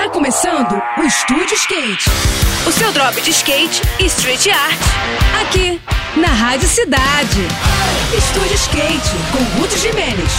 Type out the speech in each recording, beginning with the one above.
Tá começando o Estúdio Skate. O seu drop de skate e street art. Aqui, na Rádio Cidade. Estúdio Skate, com Ruth Jimenez.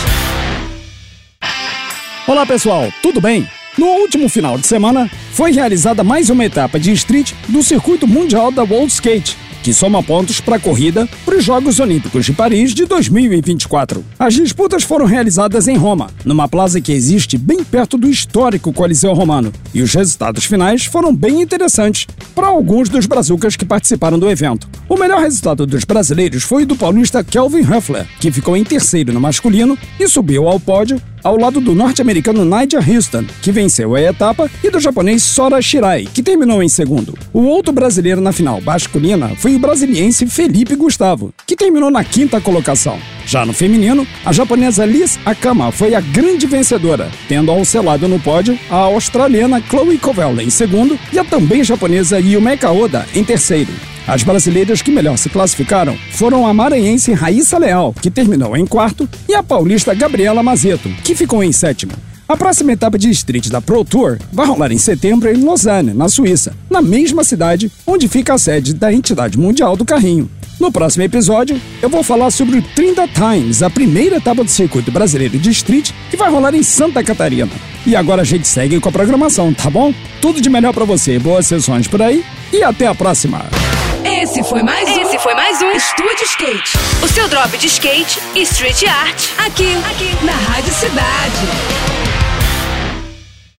Olá pessoal, tudo bem? No último final de semana, foi realizada mais uma etapa de street do circuito mundial da World Skate, que soma pontos para a corrida para os Jogos Olímpicos de Paris de 2024. As disputas foram realizadas em Roma, numa plaza que existe bem perto do histórico Coliseu Romano, e os resultados finais foram bem interessantes para alguns dos brazucas que participaram do evento. O melhor resultado dos brasileiros foi o do paulista Kelvin Huffler, que ficou em terceiro no masculino e subiu ao pódio ao lado do norte-americano Nigel Houston, que venceu a etapa, e do japonês Sora Shirai, que terminou em segundo. O outro brasileiro na final masculina foi o brasiliense Felipe Gustavo, que terminou na quinta colocação. Já no feminino, a japonesa Liz Akama foi a grande vencedora, tendo ao seu lado no pódio a australiana Chloe Covell em segundo e a também japonesa Yumeka Oda em terceiro. As brasileiras que melhor se classificaram foram a maranhense Raíssa Leal, que terminou em quarto, e a paulista Gabriela Mazeto, que ficou em sétimo. A próxima etapa de Street da Pro Tour vai rolar em setembro em Lausanne, na Suíça, na mesma cidade onde fica a sede da entidade mundial do carrinho. No próximo episódio, eu vou falar sobre o 30 Times, a primeira etapa do circuito brasileiro de Street, que vai rolar em Santa Catarina. E agora a gente segue com a programação, tá bom? Tudo de melhor para você, boas sessões por aí e até a próxima! Esse foi mais um. Esse foi mais um Estúdio Skate. O seu drop de skate e street art. Aqui, aqui, na Rádio Cidade.